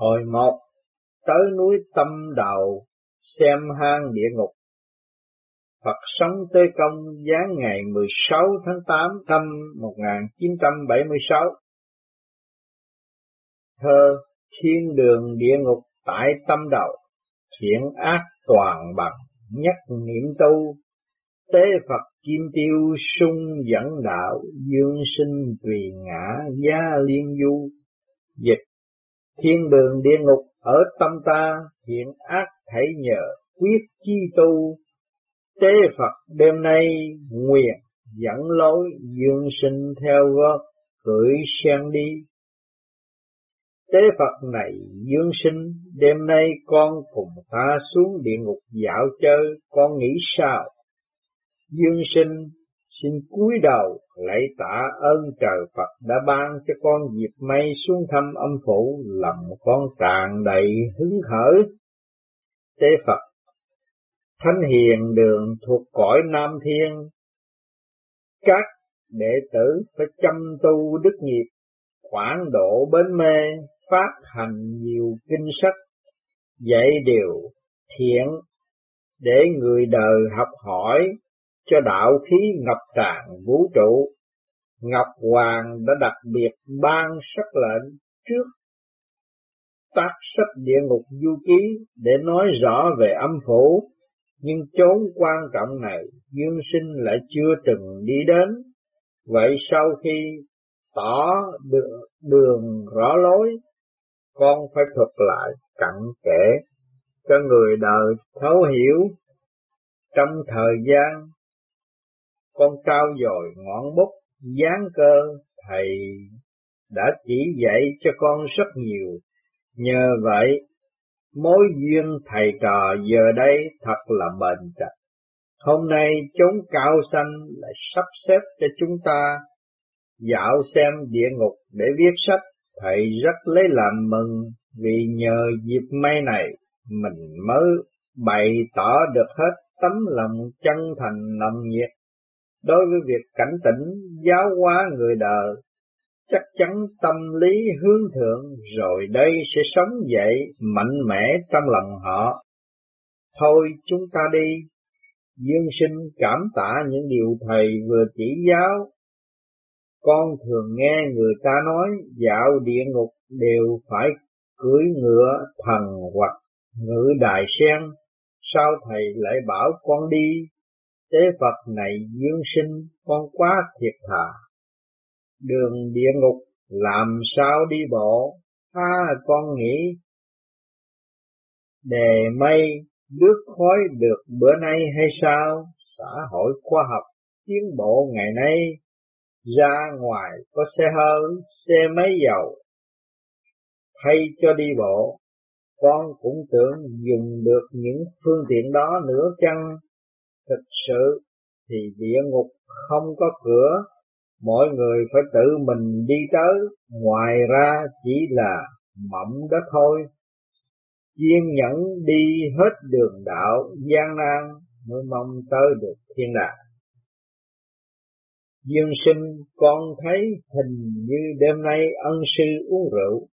Hồi một, tới núi tâm đầu, xem hang địa ngục. Phật sống tới công giáng ngày 16 tháng 8 năm 1976. Thơ Thiên đường địa ngục tại tâm đầu, thiện ác toàn bằng, nhất niệm tu, tế Phật kim tiêu sung dẫn đạo, dương sinh tùy ngã gia liên du. Dịch Thiên đường địa ngục ở tâm ta, hiện ác hãy nhờ quyết chi tu. Tế Phật đêm nay nguyện dẫn lối dương sinh theo gót cưỡi sen đi. Tế Phật này dương sinh, đêm nay con cùng ta xuống địa ngục dạo chơi, con nghĩ sao? Dương sinh xin cúi đầu lạy tạ ơn trời Phật đã ban cho con dịp may xuống thăm âm phủ, lòng con tràn đầy hứng khởi. Tế Phật Thánh hiền đường thuộc cõi Nam Thiên, các đệ tử phải chăm tu đức nghiệp, quảng độ bến mê, phát hành nhiều kinh sách, dạy điều thiện để người đời học hỏi cho đạo khí ngập tràn vũ trụ. Ngọc Hoàng đã đặc biệt ban sắc lệnh trước tác sách địa ngục du ký để nói rõ về âm phủ, nhưng chốn quan trọng này Dương Sinh lại chưa từng đi đến. Vậy sau khi tỏ đường, đường rõ lối, con phải thuật lại cặn kẽ cho người đời thấu hiểu trong thời gian con trao dồi ngọn bút dáng cơ, thầy đã chỉ dạy cho con rất nhiều. Nhờ vậy, mối duyên thầy trò giờ đây thật là bền chặt. Hôm nay chốn cao xanh lại sắp xếp cho chúng ta dạo xem địa ngục để viết sách. Thầy rất lấy làm mừng vì nhờ dịp may này mình mới bày tỏ được hết tấm lòng chân thành nồng nhiệt đối với việc cảnh tỉnh, giáo hóa người đời, chắc chắn tâm lý hướng thượng rồi đây sẽ sống dậy mạnh mẽ trong lòng họ. Thôi chúng ta đi. Dương sinh cảm tạ những điều thầy vừa chỉ giáo. Con thường nghe người ta nói, dạo địa ngục đều phải cưỡi ngựa thần hoặc ngự đài sen. Sao thầy lại bảo con đi? Tế Phật này dương sinh con quá thiệt thà. Đường địa ngục làm sao đi bộ, ha con nghĩ. Đề mây nước khói được bữa nay hay sao? Xã hội khoa học tiến bộ ngày nay, ra ngoài có xe hơi, xe máy dầu. Thay cho đi bộ, con cũng tưởng dùng được những phương tiện đó nữa chăng? Thực sự thì địa ngục không có cửa, mọi người phải tự mình đi tới, ngoài ra chỉ là mộng đó thôi. Kiên nhẫn đi hết đường đạo gian nan mới mong tới được thiên đàng. Dương sinh con thấy hình như đêm nay ân sư uống rượu,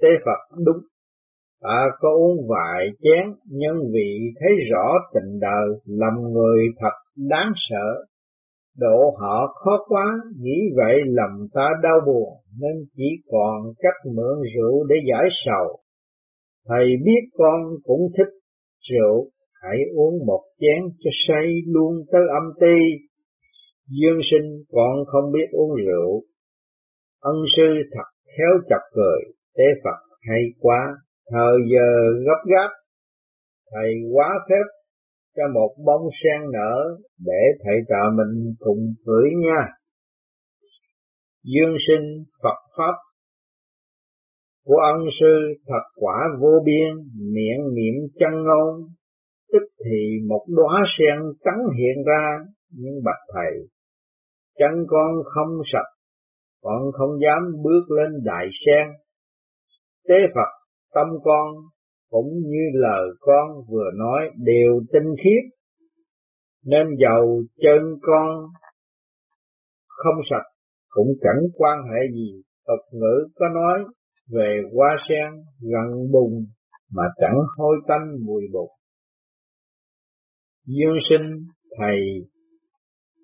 tế Phật đúng Ta có uống vài chén, nhân vị thấy rõ tình đời, làm người thật đáng sợ. Độ họ khó quá, nghĩ vậy lòng ta đau buồn, nên chỉ còn cách mượn rượu để giải sầu. Thầy biết con cũng thích rượu, hãy uống một chén cho say luôn tới âm ti. Dương sinh còn không biết uống rượu. Ân sư thật khéo chọc cười, tế Phật hay quá, Thời giờ gấp gáp, thầy quá phép cho một bông sen nở để thầy trò mình cùng gửi nha. Dương sinh Phật Pháp của ân sư thật quả vô biên, miệng niệm chân ngôn, tức thì một đóa sen trắng hiện ra, nhưng bạch thầy, chân con không sạch, con không dám bước lên đại sen. Tế Phật tâm con cũng như lời con vừa nói đều tinh khiết, nên dầu chân con không sạch cũng chẳng quan hệ gì. Tục ngữ có nói về hoa sen gần bùn mà chẳng hôi tanh mùi bột. Dương sinh thầy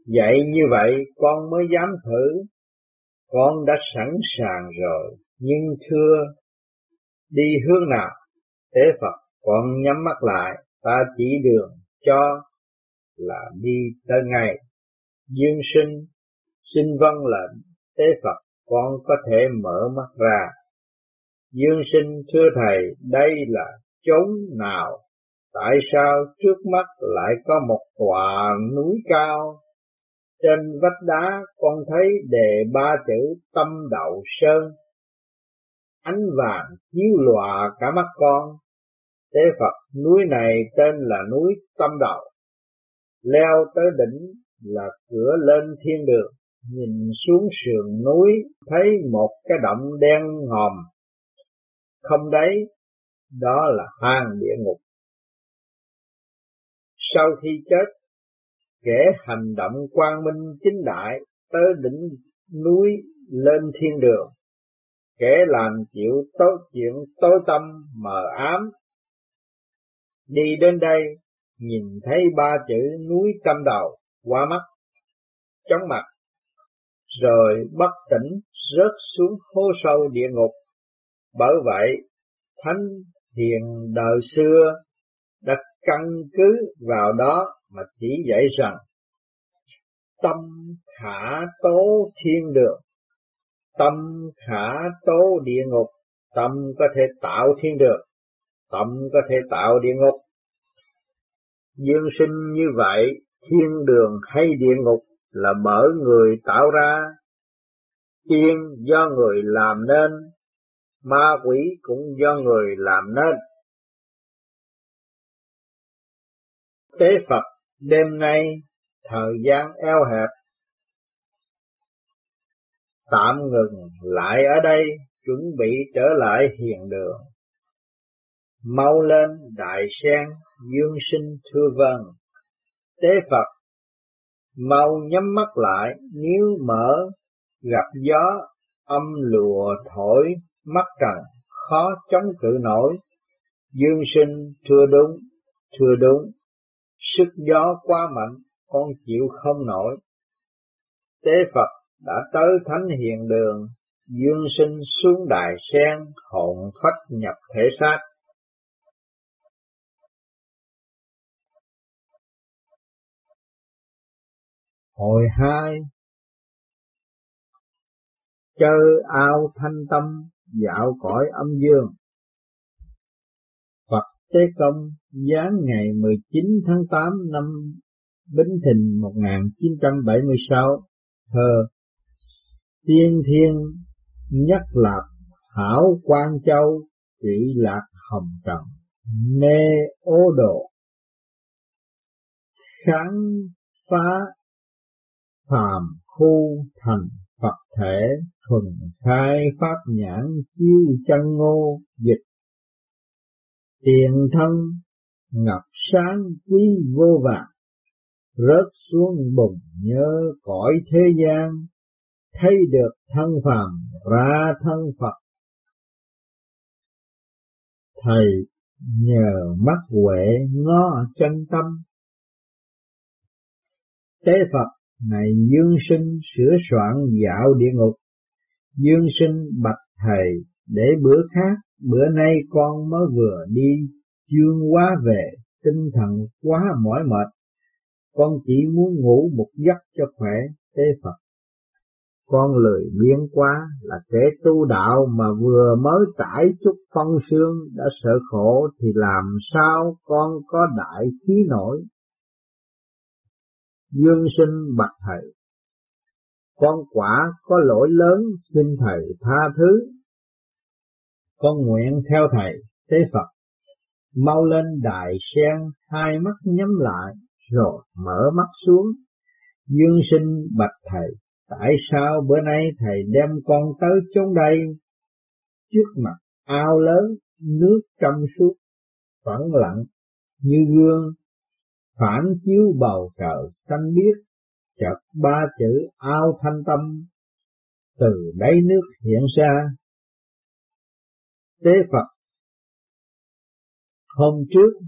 dạy như vậy con mới dám thử, con đã sẵn sàng rồi, nhưng thưa đi hướng nào? Tế Phật còn nhắm mắt lại, ta chỉ đường cho là đi tới ngày. Dương sinh, xin vâng lệnh, tế Phật con có thể mở mắt ra. Dương sinh thưa thầy, đây là chốn nào? Tại sao trước mắt lại có một tòa núi cao? Trên vách đá con thấy đề ba chữ tâm đạo sơn. Ánh vàng chiếu lòa cả mắt con. Tế Phật, núi này tên là núi tâm đạo. Leo tới đỉnh là cửa lên thiên đường nhìn xuống sườn núi, thấy một cái động đen ngòm không đấy, đó là hang địa ngục sau khi chết, kẻ hành động quang minh chính đại tới đỉnh núi lên thiên đường kẻ làm chịu tốt chuyện tối tâm mờ ám đi đến đây nhìn thấy ba chữ núi tâm đầu qua mắt chóng mặt rồi bất tỉnh rớt xuống hố sâu địa ngục. Bởi vậy, Thánh Hiền đời xưa đã căn cứ vào đó mà chỉ dạy rằng tâm khả tố thiên đường, tâm khả tố địa ngục, tâm có thể tạo thiên đường, tâm có thể tạo địa ngục. Dương sinh như vậy, thiên đường hay địa ngục là mở người tạo ra, tiên do người làm nên, ma quỷ cũng do người làm nên. Tế Phật đêm nay thời gian eo hẹp, tạm ngừng lại ở đây, chuẩn bị trở lại hiền đường. Mau lên đại sen dương sinh thưa vâng, tế Phật mau nhắm mắt lại nếu mở gặp gió âm lùa thổi mắt trần khó chống cự nổi. Dương sinh thưa đúng thưa đúng sức gió quá mạnh con chịu không nổi. Tế phật đã tới thánh hiền đường, dương sinh xuống đài sen hồn phách nhập thể xác. Hồi hai Chơi ao thanh tâm, dạo cõi âm dương. Phật Tế Công, giáng ngày 19 tháng 8 năm Bính Thìn 1976 Thơ Tiên Thiên, Nhất Lạc, Hảo Quan Châu Trị Lạc Hồng Trần, Nê Ô Độ. Kháng phá phàm khu thành Phật thể, thuần khai pháp nhãn chiêu chân ngô, dịch. Tiền thân, ngập sáng quý vô vàng, rớt xuống bùng nhớ cõi thế gian thấy được thân phàm ra thân Phật thầy nhờ mắt huệ ngó chân tâm tế Phật này dương sinh sửa soạn dạo địa ngục. Dương sinh bạch thầy, để bữa khác, bữa nay con mới vừa đi, chương quá về, tinh thần quá mỏi mệt. Con chỉ muốn ngủ một giấc cho khỏe, tế Phật. Con lười biếng quá là kẻ tu đạo mà vừa mới trải chút phong xương đã sợ khổ thì làm sao con có đại khí nổi Dương sinh bạch thầy, con quả có lỗi lớn xin thầy tha thứ. Con nguyện theo thầy, tế Phật, mau lên đài sen, hai mắt nhắm lại, rồi mở mắt xuống. Dương sinh bạch thầy, tại sao bữa nay thầy đem con tới chốn đây? Trước mặt ao lớn, nước trong suốt, phẳng lặng, như gương phản chiếu bầu trời xanh biếc, chợt ba chữ ao thanh tâm, từ đáy nước hiện ra. tế Phật hôm trước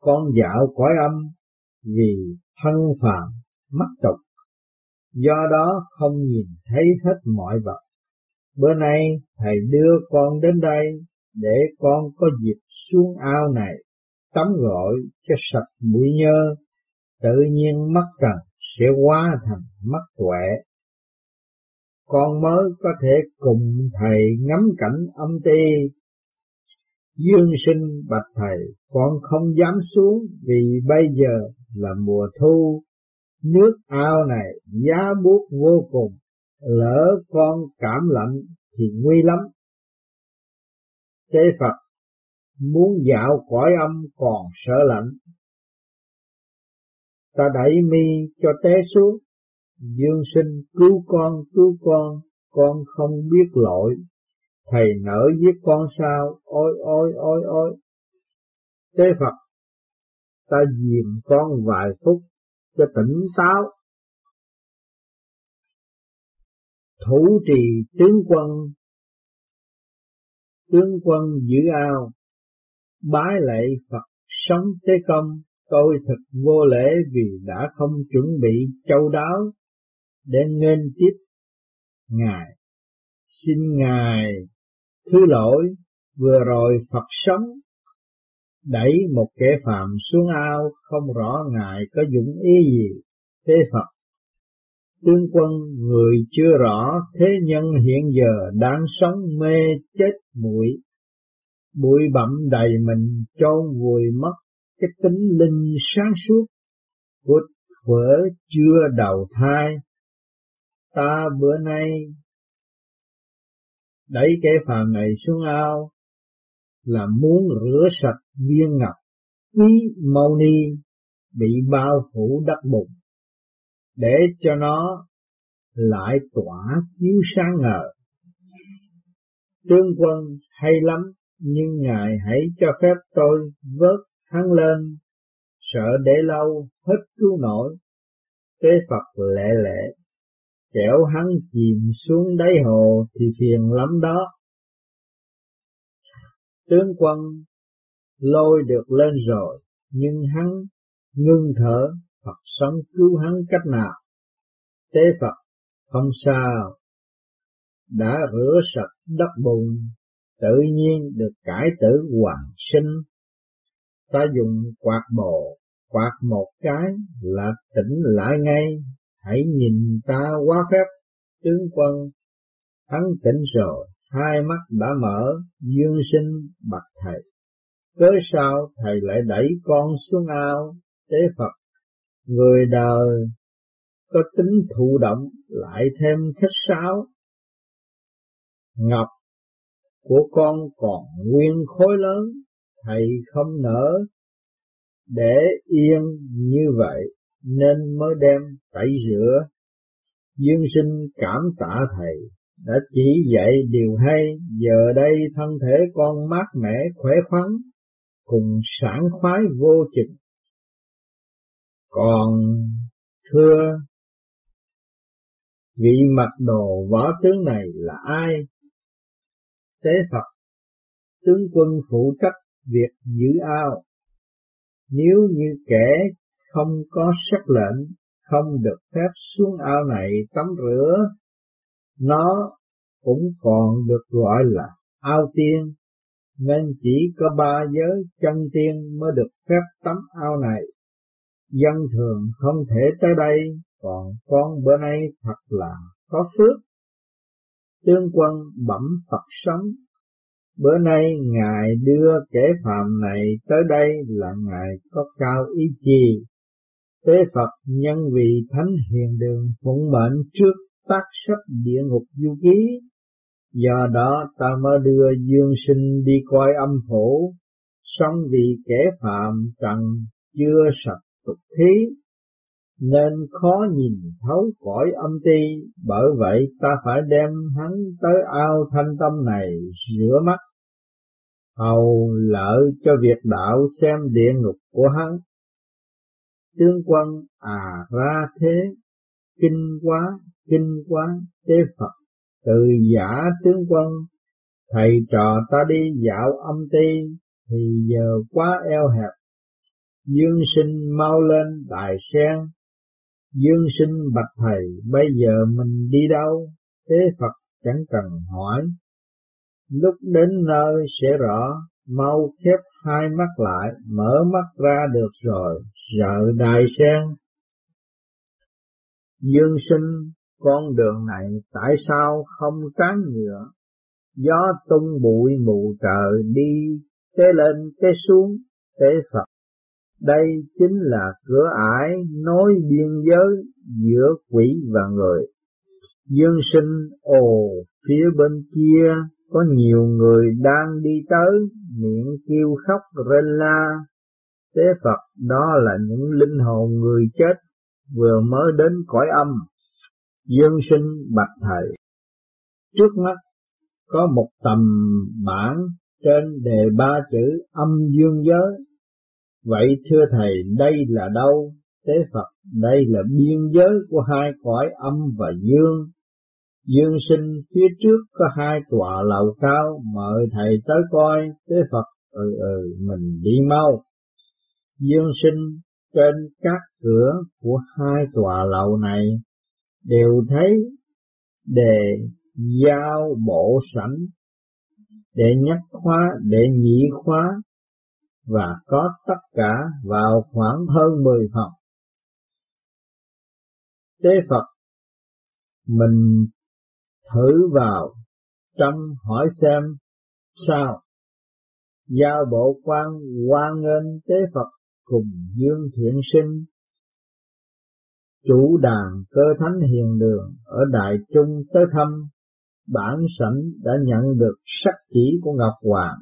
con dạo cõi âm vì thân phàm mắc tục do đó không nhìn thấy hết mọi vật. Bữa nay thầy đưa con đến đây để con có dịp xuống ao này, tắm gội cho sạch bụi nhơ, tự nhiên mắt trần sẽ hóa thành mắt tuệ. Con mới có thể cùng thầy ngắm cảnh âm ti. Dương sinh bạch thầy, con không dám xuống vì bây giờ là mùa thu nước ao này giá buốt vô cùng, lỡ con cảm lạnh thì nguy lắm. Tế phật muốn dạo cõi âm còn sợ lạnh. Ta đẩy mi cho té xuống. Dương sinh, cứu con cứu con con không biết lỗi. Thầy nỡ giết con sao? Ôi ôi ôi ôi. Tế phật, ta dìm con vài phút cho tỉnh táo. Thủ trì tướng quân. Tướng quân giữ ao. Bái lạy Phật sống tế công. Tôi thật vô lễ vì đã không chuẩn bị châu đáo để nên tiếp ngài. Xin ngài thứ lỗi, vừa rồi Phật sống đẩy một kẻ phạm xuống ao không rõ ngài có dụng ý gì, thế Phật. Tướng quân, người chưa rõ, thế nhân hiện giờ đang sống mê chết muội. Bụi bặm đầy mình, chôn vùi mất cái tính linh sáng suốt. Của thuở chưa đầu thai. Ta bữa nay đẩy kẻ phàm này xuống ao là muốn rửa sạch viên ngọc quý mâu ni bị bao phủ đất bụng để cho nó lại tỏa chiếu sáng ngời. tương quân hay lắm, nhưng Ngài hãy cho phép tôi vớt hắn lên, sợ để lâu hết cứu nổi. Tế Phật lệ lệ, kẻo hắn chìm xuống đáy hồ thì phiền lắm đó. Tướng quân lôi được lên rồi, nhưng hắn ngưng thở, Phật sống cứu hắn cách nào? Tế Phật không sao, đã rửa sạch đất bùn, tự nhiên được cải tử hoàn sinh. Ta dùng quạt bộ, quạt một cái là tỉnh lại ngay, hãy nhìn ta quá phép, tướng quân, hắn tỉnh rồi, hai mắt đã mở, dương sinh bạch thầy. Cớ sao thầy lại đẩy con xuống ao, tế Phật, người đời có tính thụ động lại thêm khách sáo. Ngọc của con còn nguyên khối lớn, thầy không nỡ để yên như vậy nên mới đem tẩy rửa. Dương sinh cảm tạ thầy đã chỉ dạy điều hay, giờ đây thân thể con mát mẻ khỏe khoắn, cùng sảng khoái vô chừng. Còn thưa vị mặc đồ võ tướng này là ai? Tế Phật, tướng quân phụ trách việc giữ ao. Nếu như kẻ không có sắc lệnh, không được phép xuống ao này tắm rửa, nó cũng còn được gọi là ao tiên, nên chỉ có ba giới chân tiên mới được phép tắm ao này. Dân thường không thể tới đây còn con bữa nay thật là có phước. Tướng quân bẩm Phật sống, bữa nay Ngài đưa kẻ phạm này tới đây là Ngài có cao ý chi. Tế Phật nhân vì Thánh Hiền Đường phụng mệnh trước tác sắc địa ngục du ký, do đó ta mới đưa dương sinh đi coi âm phủ, song vì kẻ phạm trần chưa sạch tục khí, nên khó nhìn thấu cõi âm ti, bởi vậy ta phải đem hắn tới ao thanh tâm này rửa mắt, hầu lợi cho việc đạo xem địa ngục của hắn. Tướng quân à ra thế, kinh quá, kinh quán tế Phật, từ giả tướng quân, thầy trò ta đi dạo âm ti, thì giờ quá eo hẹp. Dương sinh mau lên đài sen, dương sinh bạch thầy, bây giờ mình đi đâu? Thế Phật chẳng cần hỏi. Lúc đến nơi sẽ rõ, mau khép hai mắt lại, mở mắt ra được rồi, sợ đài sen. Dương sinh, con đường này tại sao không tráng nhựa? Gió tung bụi mù trời đi, té lên té xuống, tế Phật. Đây chính là cửa ải nối biên giới giữa quỷ và người. Dương sinh ồ phía bên kia có nhiều người đang đi tới, miệng kêu khóc rên la. Tế Phật đó là những linh hồn người chết vừa mới đến cõi âm. Dương sinh bạch thầy. Trước mắt có một tầm bản trên đề ba chữ âm dương giới. Vậy thưa thầy đây là đâu? Tế Phật đây là biên giới của hai cõi âm và dương. Dương sinh phía trước có hai tòa lầu cao, mời thầy tới coi, tế Phật, ừ ừ, mình đi mau. Dương sinh trên các cửa của hai tòa lầu này đều thấy đề giao bộ sẵn để nhắc khóa, để nhị khóa, và có tất cả vào khoảng hơn mười phòng. Tế Phật, mình thử vào trong hỏi xem sao giao bộ quan quan nghênh tế phật cùng dương thiện sinh chủ đàn cơ thánh hiền đường ở đại trung tới thăm bản sảnh đã nhận được sắc chỉ của ngọc hoàng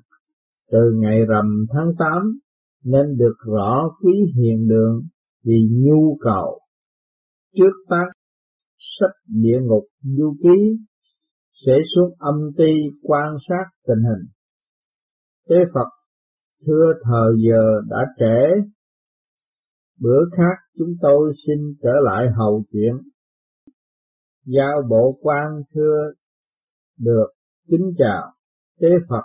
từ ngày rằm tháng tám nên được rõ quý hiền đường vì nhu cầu trước tác sách địa ngục du ký sẽ xuống âm ti quan sát tình hình. Tế Phật thưa thời giờ đã trễ, bữa khác chúng tôi xin trở lại hầu chuyện. Giao bộ quan thưa được kính chào Tế Phật.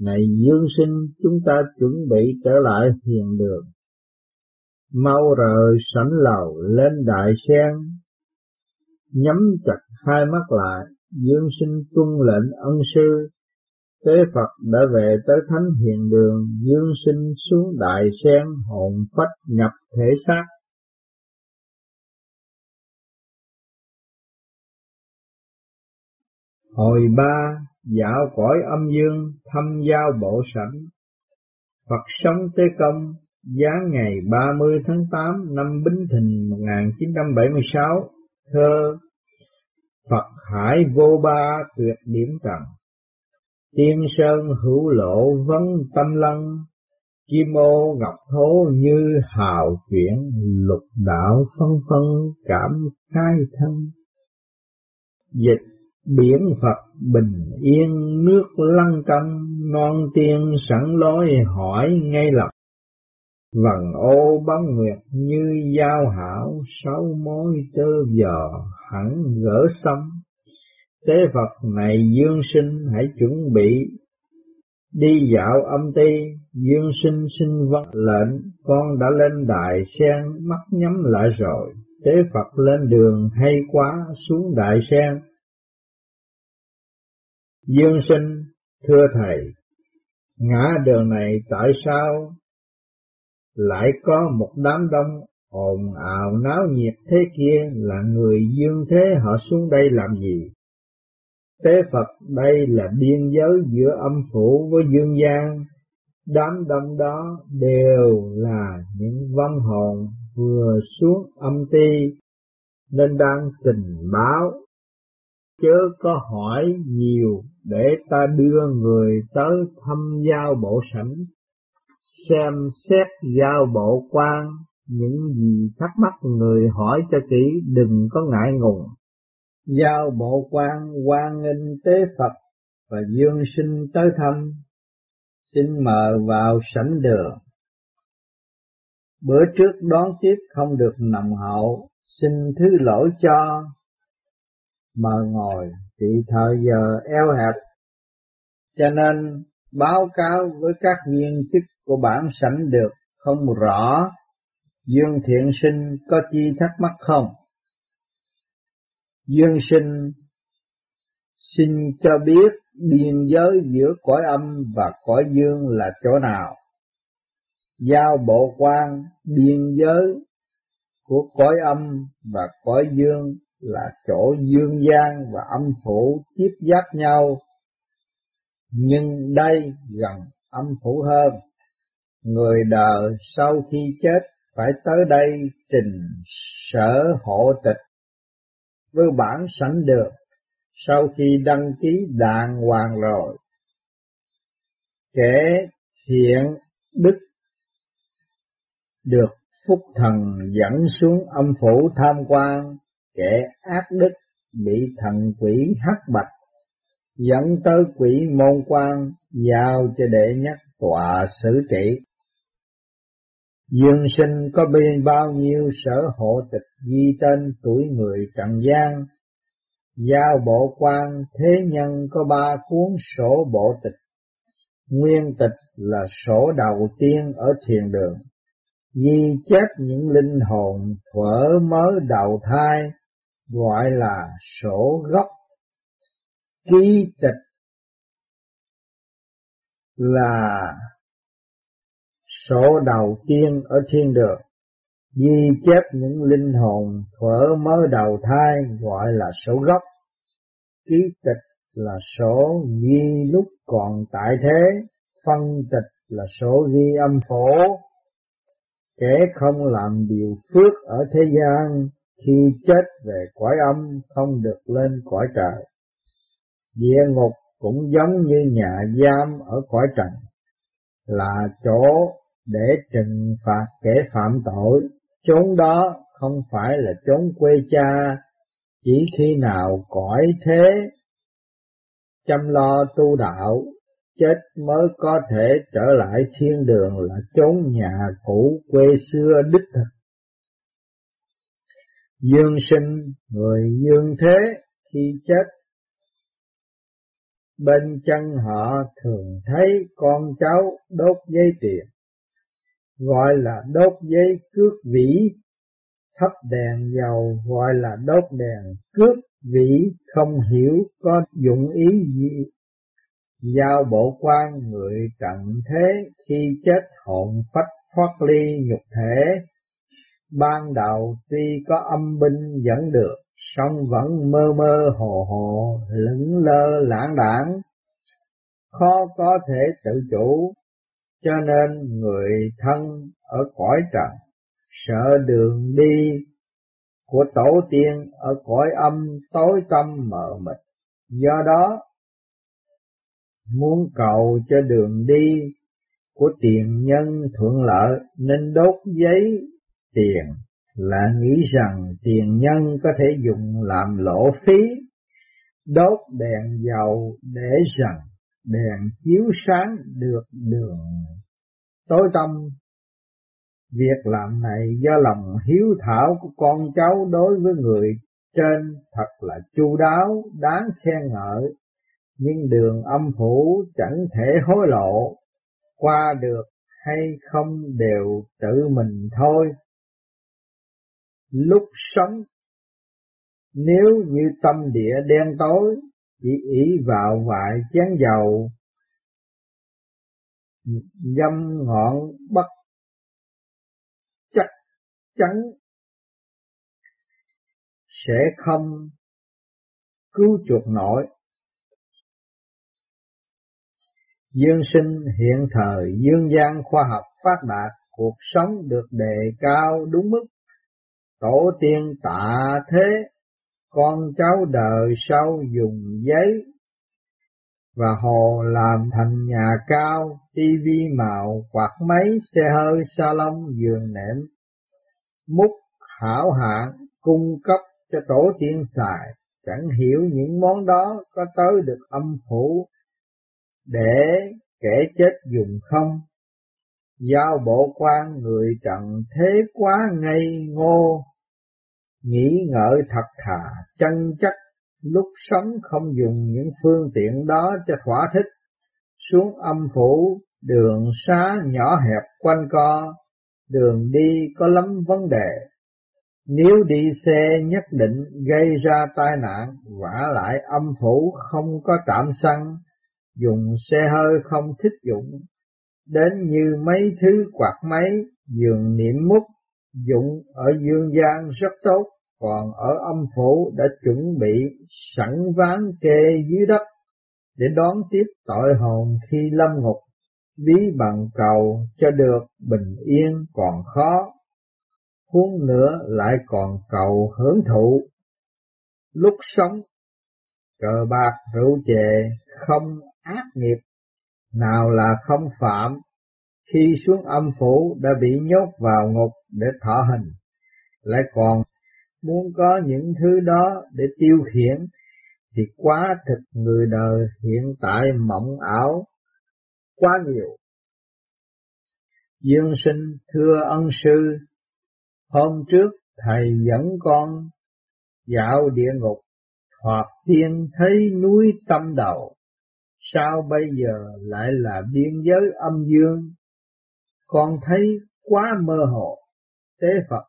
Này dương sinh chúng ta chuẩn bị trở lại hiền đường. Mau rời sảnh lầu lên đại sen, nhắm chặt hai mắt lại, dương sinh tuân lệnh ân sư, tế Phật đã về tới thánh hiền đường, dương sinh xuống đại sen hồn phách nhập thể xác. Hồi ba, dạo cõi âm dương, thăm giao bộ sẵn Phật sống Tế Công, giá ngày 30 tháng 8 năm Bính Thìn 1976, thơ Phật hải vô ba tuyệt điểm trần, tiên sơn hữu lộ vấn tâm lân, kim ô ngọc thố như hào chuyển, lục đạo phân phân cảm khai thân. Dịch biển Phật bình yên nước lăng tâm non tiên sẵn lối hỏi ngay lập. Vần ô bóng nguyệt như giao hảo, sáu mối tơ giò hẳn gỡ xong. Tế Phật này dương sinh hãy chuẩn bị đi dạo âm ti, dương sinh sinh vâng lệnh, con đã lên đại sen, mắt nhắm lại rồi, tế Phật lên đường hay quá xuống đại sen. Dương sinh, thưa thầy, ngã đường này tại sao lại có một đám đông ồn ào náo nhiệt thế kia là người dương thế họ xuống đây làm gì? Tế Phật đây là biên giới giữa âm phủ với dương gian, đám đông đó đều là những vong hồn vừa xuống âm ti nên đang trình báo chớ có hỏi nhiều để ta đưa người tới thăm giao bộ sảnh xem xét giao bộ quan những gì thắc mắc người hỏi cho kỹ đừng có ngại ngùng. Giao bộ quan quan nghênh tế Phật và dương sinh tới thăm, xin mời vào sảnh đường. Bữa trước đón tiếp không được nằm hậu, xin thứ lỗi cho. Mời ngồi, vì thời giờ eo hẹp, cho nên báo cáo với các viên chức của bản sảnh được không rõ Dương Thiện Sinh có chi thắc mắc không? Dương Sinh xin cho biết biên giới giữa cõi âm và cõi dương là chỗ nào? Giao bộ quan biên giới của cõi âm và cõi dương là chỗ dương gian và âm phủ tiếp giáp nhau, nhưng đây gần âm phủ hơn. Người đời sau khi chết phải tới đây trình sở hộ tịch với bản sẵn được sau khi đăng ký đàng hoàng rồi. Kẻ thiện đức được phúc thần dẫn xuống âm phủ tham quan, kẻ ác đức bị thần quỷ hắc bạch dẫn tới quỷ môn quan giao cho đệ nhất tòa xử trị. Dương sinh có bên bao nhiêu sở hộ tịch ghi tên tuổi người trần gian, giao bộ quan thế nhân có ba cuốn sổ bộ tịch, nguyên tịch là sổ đầu tiên ở thiền đường, ghi chép những linh hồn thuở mới đầu thai, gọi là sổ gốc. Ký tịch là Sổ đầu tiên ở thiên đường, ghi chép những linh hồn thuở mới đầu thai gọi là sổ gốc. Ký tịch là sổ ghi lúc còn tại thế, phân tịch là sổ ghi âm phổ. Kẻ không làm điều phước ở thế gian, khi chết về cõi âm không được lên cõi trời. Địa ngục cũng giống như nhà giam ở cõi trần, là chỗ để trừng phạt kẻ phạm tội, chốn đó không phải là chốn quê cha, chỉ khi nào cõi thế chăm lo tu đạo, chết mới có thể trở lại thiên đường là chốn nhà cũ quê xưa đích thực. Dương sinh người dương thế khi chết bên chân họ thường thấy con cháu đốt giấy tiền gọi là đốt giấy cước vĩ, thắp đèn dầu gọi là đốt đèn cước vĩ không hiểu có dụng ý gì. Giao bộ quan người cận thế khi chết hồn phách thoát ly nhục thể, ban đầu tuy có âm binh dẫn được, song vẫn mơ mơ hồ hồ, lững lơ lãng đảng, khó có thể tự chủ, cho nên người thân ở cõi trần sợ đường đi của tổ tiên ở cõi âm tối tâm mờ mịt. Do đó, muốn cầu cho đường đi của tiền nhân thuận lợi nên đốt giấy tiền là nghĩ rằng tiền nhân có thể dùng làm lỗ phí, đốt đèn dầu để rằng đèn chiếu sáng được đường tối tâm. Việc làm này do lòng hiếu thảo của con cháu đối với người trên thật là chu đáo, đáng khen ngợi, nhưng đường âm phủ chẳng thể hối lộ, qua được hay không đều tự mình thôi. Lúc sống, nếu như tâm địa đen tối, chỉ ý vào vại chén dầu dâm ngọn bất chắc chắn sẽ không cứu chuộc nổi. Dương sinh hiện thời dương gian khoa học phát đạt, cuộc sống được đề cao đúng mức. Tổ tiên tạ thế con cháu đời sau dùng giấy và hồ làm thành nhà cao, tivi màu, quạt máy, xe hơi, salon, giường nệm, múc hảo hạng cung cấp cho tổ tiên xài, chẳng hiểu những món đó có tới được âm phủ để kẻ chết dùng không. Giao bộ quan người trần thế quá ngây ngô, nghĩ ngợi thật thà, chân chất lúc sống không dùng những phương tiện đó cho thỏa thích, xuống âm phủ, đường xá nhỏ hẹp quanh co, đường đi có lắm vấn đề. Nếu đi xe nhất định gây ra tai nạn, vả lại âm phủ không có trạm xăng, dùng xe hơi không thích dụng, đến như mấy thứ quạt máy, giường niệm mút, dụng ở dương gian rất tốt, còn ở âm phủ đã chuẩn bị sẵn ván kê dưới đất để đón tiếp tội hồn khi lâm ngục, bí bằng cầu cho được bình yên còn khó, huống nữa lại còn cầu hưởng thụ. Lúc sống, cờ bạc rượu chè không ác nghiệp, nào là không phạm, khi xuống âm phủ đã bị nhốt vào ngục để thọ hình, lại còn muốn có những thứ đó để tiêu khiển thì quá thực người đời hiện tại mộng ảo quá nhiều. Dương sinh thưa ân sư, hôm trước thầy dẫn con dạo địa ngục, hoặc tiên thấy núi tâm đầu, sao bây giờ lại là biên giới âm dương? Con thấy quá mơ hồ, tế Phật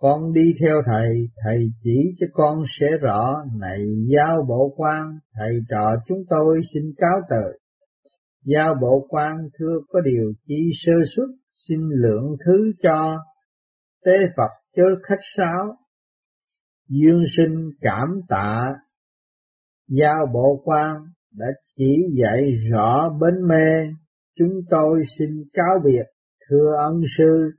con đi theo thầy, thầy chỉ cho con sẽ rõ, này giao bộ quan, thầy trò chúng tôi xin cáo từ. Giao bộ quan thưa có điều chi sơ xuất, xin lượng thứ cho, tế Phật chớ khách sáo. Dương sinh cảm tạ, giao bộ quan đã chỉ dạy rõ bến mê, chúng tôi xin cáo biệt, thưa ân sư,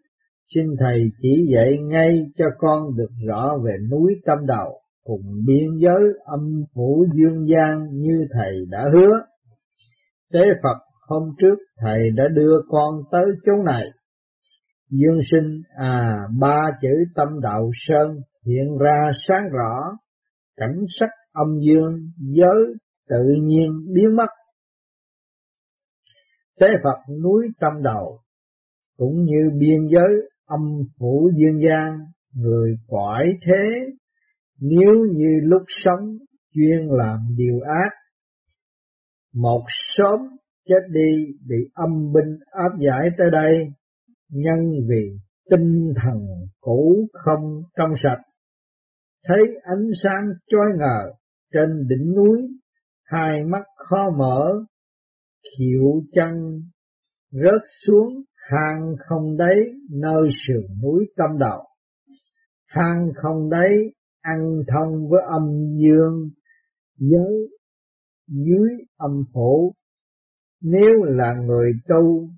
Xin Thầy chỉ dạy ngay cho con được rõ về núi tâm đầu, cùng biên giới âm phủ dương gian như Thầy đã hứa. Tế Phật hôm trước Thầy đã đưa con tới chỗ này. Dương sinh à ba chữ tâm đạo sơn hiện ra sáng rõ, cảnh sắc âm dương giới tự nhiên biến mất. Tế Phật núi tâm đầu cũng như biên giới âm phủ dương gian, người cõi thế, nếu như lúc sống chuyên làm điều ác, một sớm chết đi bị âm binh áp giải tới đây, nhân vì tinh thần cũ không trong sạch, thấy ánh sáng chói ngờ trên đỉnh núi, hai mắt khó mở, chịu chân rớt xuống hang không đấy nơi sườn núi tâm đầu hang không đấy ăn thông với âm dương giới dưới âm phủ nếu là người tu,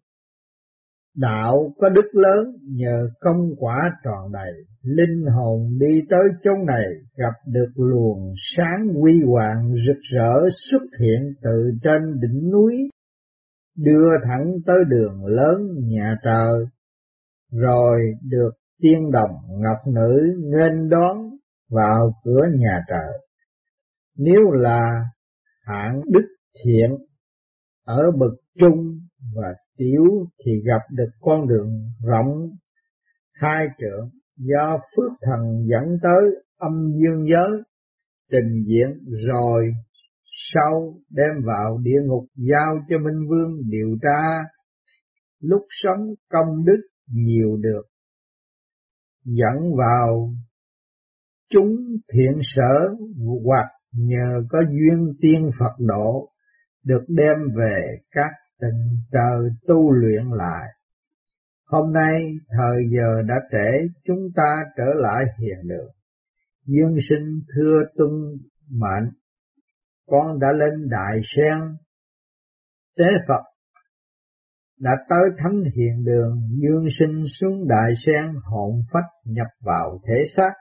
đạo có đức lớn, nhờ công quả tròn đầy, linh hồn đi tới chỗ này, gặp được luồng sáng huy hoàng rực rỡ xuất hiện từ trên đỉnh núi đưa thẳng tới đường lớn nhà trời, rồi được tiên đồng ngọc nữ nghênh đón vào cửa nhà trời. Nếu là hạng đức thiện ở bậc trung và tiểu thì gặp được con đường rộng hai trượng do phước thần dẫn tới âm dương giới trình diễn rồi sau đem vào địa ngục giao cho Minh Vương điều tra, lúc sống công đức nhiều được, dẫn vào chúng thiện sở hoặc nhờ có duyên tiên Phật độ, được đem về các tình trời tu luyện lại. Hôm nay thời giờ đã trễ, chúng ta trở lại hiện được. Dương sinh thưa tung mệnh con đã lên đại sen. Tế Phật đã tới thánh hiện đường, dương sinh xuống đại sen, hồn phách nhập vào thể xác.